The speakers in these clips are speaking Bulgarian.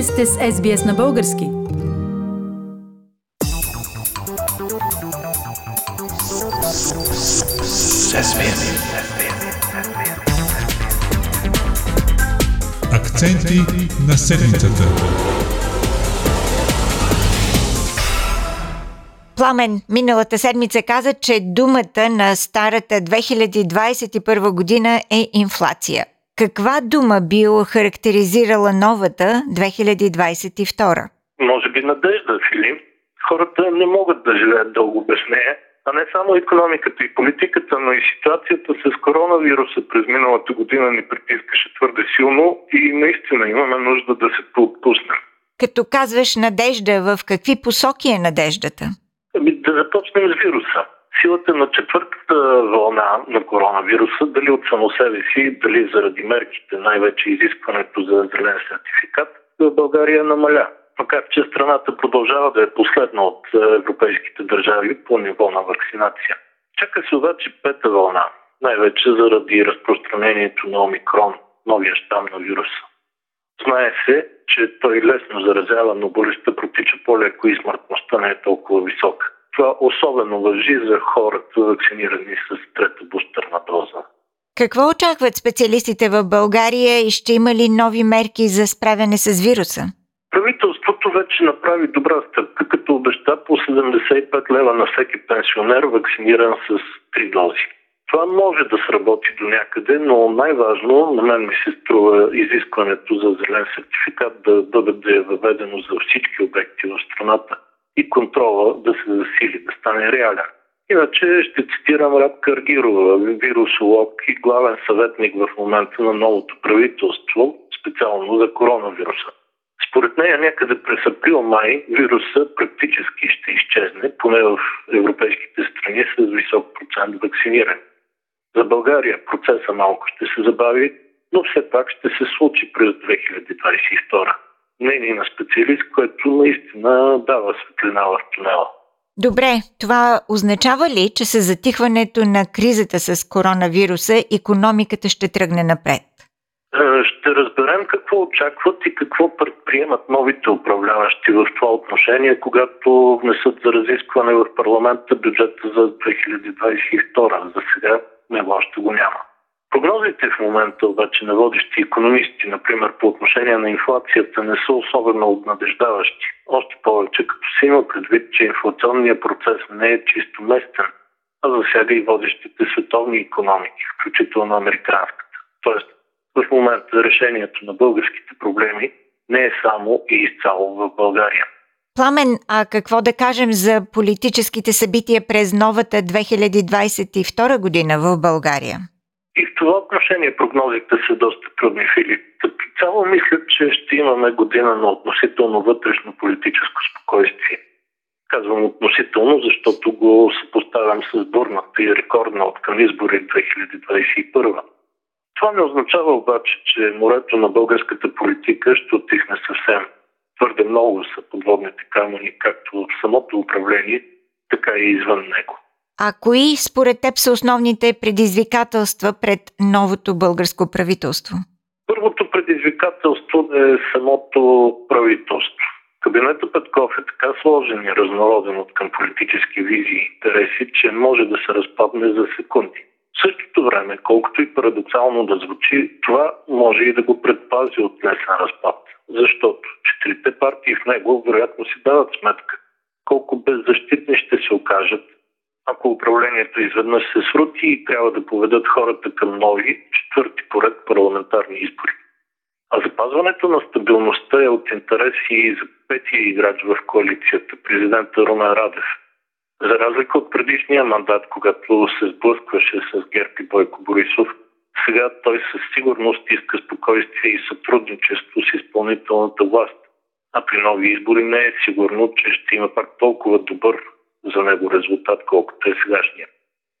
Вие сте с SBS на български. Акценти на седмицата. Пламен миналата седмица каза, че думата на старата 2021 година е инфлация. Каква дума би характеризирала новата 2022? Може би надежда, Филип. Хората не могат да живеят дълго без нея, а не само економиката и политиката, но и ситуацията с коронавируса през миналата година ни притискаше твърде силно и наистина имаме нужда да се поотпуснем. Като казваш надежда, в какви посоки е надеждата? Ами да започнем с вируса силата на четвъртата вълна на коронавируса, дали от само себе си, дали заради мерките, най-вече изискването за зелен сертификат, България намаля. Макар че страната продължава да е последна от е, европейските държави по ниво на вакцинация. Чака се обаче пета вълна, най-вече заради разпространението на омикрон, новия щам на вируса. Знае се, че той лесно заразява, но болестта протича по-леко и смъртността не е толкова висока. Това особено въжи за хората, вакцинирани с трета бустерна доза. Какво очакват специалистите в България и ще има ли нови мерки за справяне с вируса? Правителството вече направи добра стъпка, като обеща по 75 лева на всеки пенсионер, вакциниран с 3 дози. Това може да сработи до някъде, но най-важно на мен ми се струва изискването за зелен сертификат да бъде въведено за всички обекти в страната и контрола да се засили, да стане реален. Иначе ще цитирам Рад Каргирова, вирусолог и главен съветник в момента на новото правителство, специално за коронавируса. Според нея някъде през април-май вируса практически ще изчезне, поне в европейските страни с висок процент вакцинирани. За България процеса малко ще се забави, но все пак ще се случи през 2022 мнение на специалист, което наистина дава светлина в тунела. Добре, това означава ли, че с затихването на кризата с коронавируса економиката ще тръгне напред? Е, ще разберем какво очакват и какво предприемат новите управляващи в това отношение, когато внесат за разискване в парламента бюджета за 2022. За сега него още го няма. Прогнозите в момента обаче на водещи економисти, например по отношение на инфлацията, не са особено обнадеждаващи. Още повече, като се има предвид, че инфлационният процес не е чисто местен, а засяга и водещите световни економики, включително американската. Тоест, в момента решението на българските проблеми не е само и изцяло в България. Пламен, а какво да кажем за политическите събития през новата 2022 година в България? И в това отношение прогнозите са доста трудни, Филип. Като цяло мисля, че ще имаме година на относително вътрешно политическо спокойствие. Казвам относително, защото го съпоставям с бурната и рекордна от към избори 2021. Това не означава обаче, че морето на българската политика ще отихне съвсем. Твърде много са подводните камъни, както в самото управление, така и извън него. А кои според теб са основните предизвикателства пред новото българско правителство? Първото предизвикателство е самото правителство. Кабинета Петков е така сложен и разнороден от към политически визии и интереси, че може да се разпадне за секунди. В същото време, колкото и парадоксално да звучи, това може и да го предпази от лесен разпад. Защото четирите партии в него вероятно си дават сметка колко беззащитни ще се окажат ако управлението изведнъж се срути и трябва да поведат хората към нови, четвърти поред парламентарни избори. А запазването на стабилността е от интерес и за петия играч в коалицията, президента Румен Радев. За разлика от предишния мандат, когато се сблъскваше с Герб и Бойко Борисов, сега той със сигурност иска спокойствие и сътрудничество с изпълнителната власт. А при нови избори не е сигурно, че ще има пак толкова добър за него резултат, колкото е сегашния.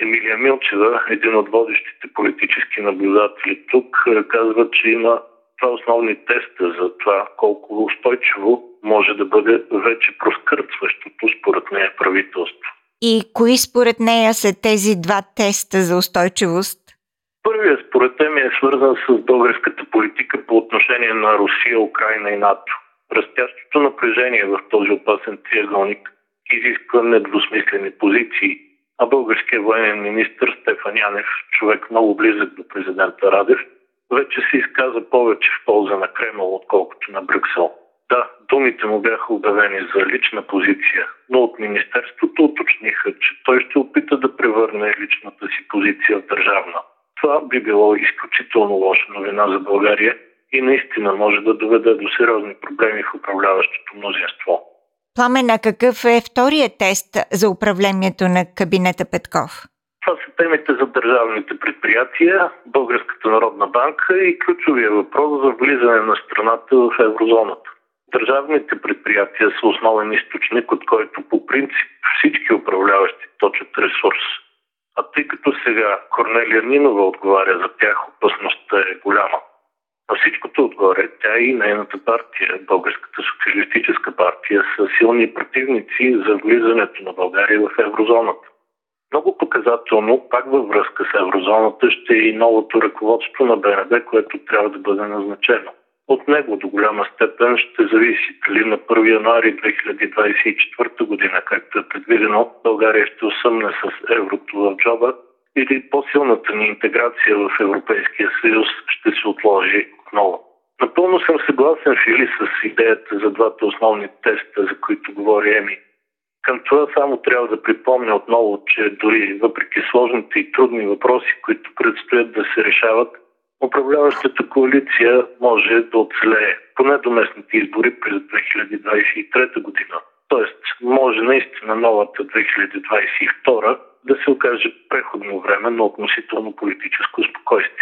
Емилия Милчева, един от водещите политически наблюдатели тук, е, казва, че има два основни теста за това колко устойчиво може да бъде вече проскърцващото според нея правителство. И кои според нея са тези два теста за устойчивост? Първият според мен е свързан с българската политика по отношение на Русия, Украина и НАТО. Растящото напрежение в този опасен триъгълник изисква недвусмислени позиции, а българският военен министр Стефан Янев, човек много близък до президента Радев, вече се изказа повече в полза на Кремъл, отколкото на Брюксел. Да, думите му бяха обявени за лична позиция, но от Министерството уточниха, че той ще опита да превърне личната си позиция в държавна. Това би било изключително лоша новина за България и наистина може да доведе до сериозни проблеми в управляващото мнозинство. Пламена, какъв е втория тест за управлението на кабинета Петков? Това са темите за държавните предприятия, Българската народна банка и ключовия въпрос за влизане на страната в еврозоната. Държавните предприятия са основен източник, от който по принцип всички управляващи точат ресурс. А тъй като сега Корнелия Нинова отговаря за тях, опасността е голяма. На всичкото отгоре, тя и нейната партия, Българската социалистическа партия, са силни противници за влизането на България в еврозоната. Много показателно, пак във връзка с еврозоната, ще е и новото ръководство на БНБ, което трябва да бъде назначено. От него до голяма степен ще зависи дали на 1 януари 2024 година, както е предвидено, България ще осъмне с еврото в джоба или по-силната ни интеграция в Европейския съюз отложи отново. Напълно съм съгласен, Фили, с идеята за двата основни теста, за които говори Еми. Към това само трябва да припомня отново, че дори въпреки сложните и трудни въпроси, които предстоят да се решават, управляващата коалиция може да оцелее поне до местните избори през 2023 година. Тоест, може наистина новата 2022 да се окаже преходно време на относително политическо спокойствие.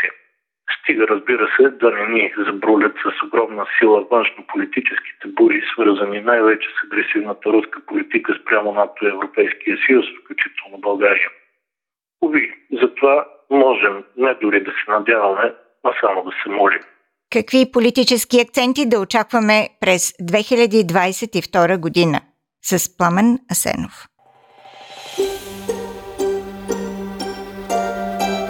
Разбира се, да не ни забрулят с огромна сила външно-политическите бури, свързани най-вече с агресивната руска политика спрямо НАТО и Европейския съюз, включително България. Уви, затова можем не дори да се надяваме, а само да се молим. Какви политически акценти да очакваме през 2022 година? С Пламен Асенов.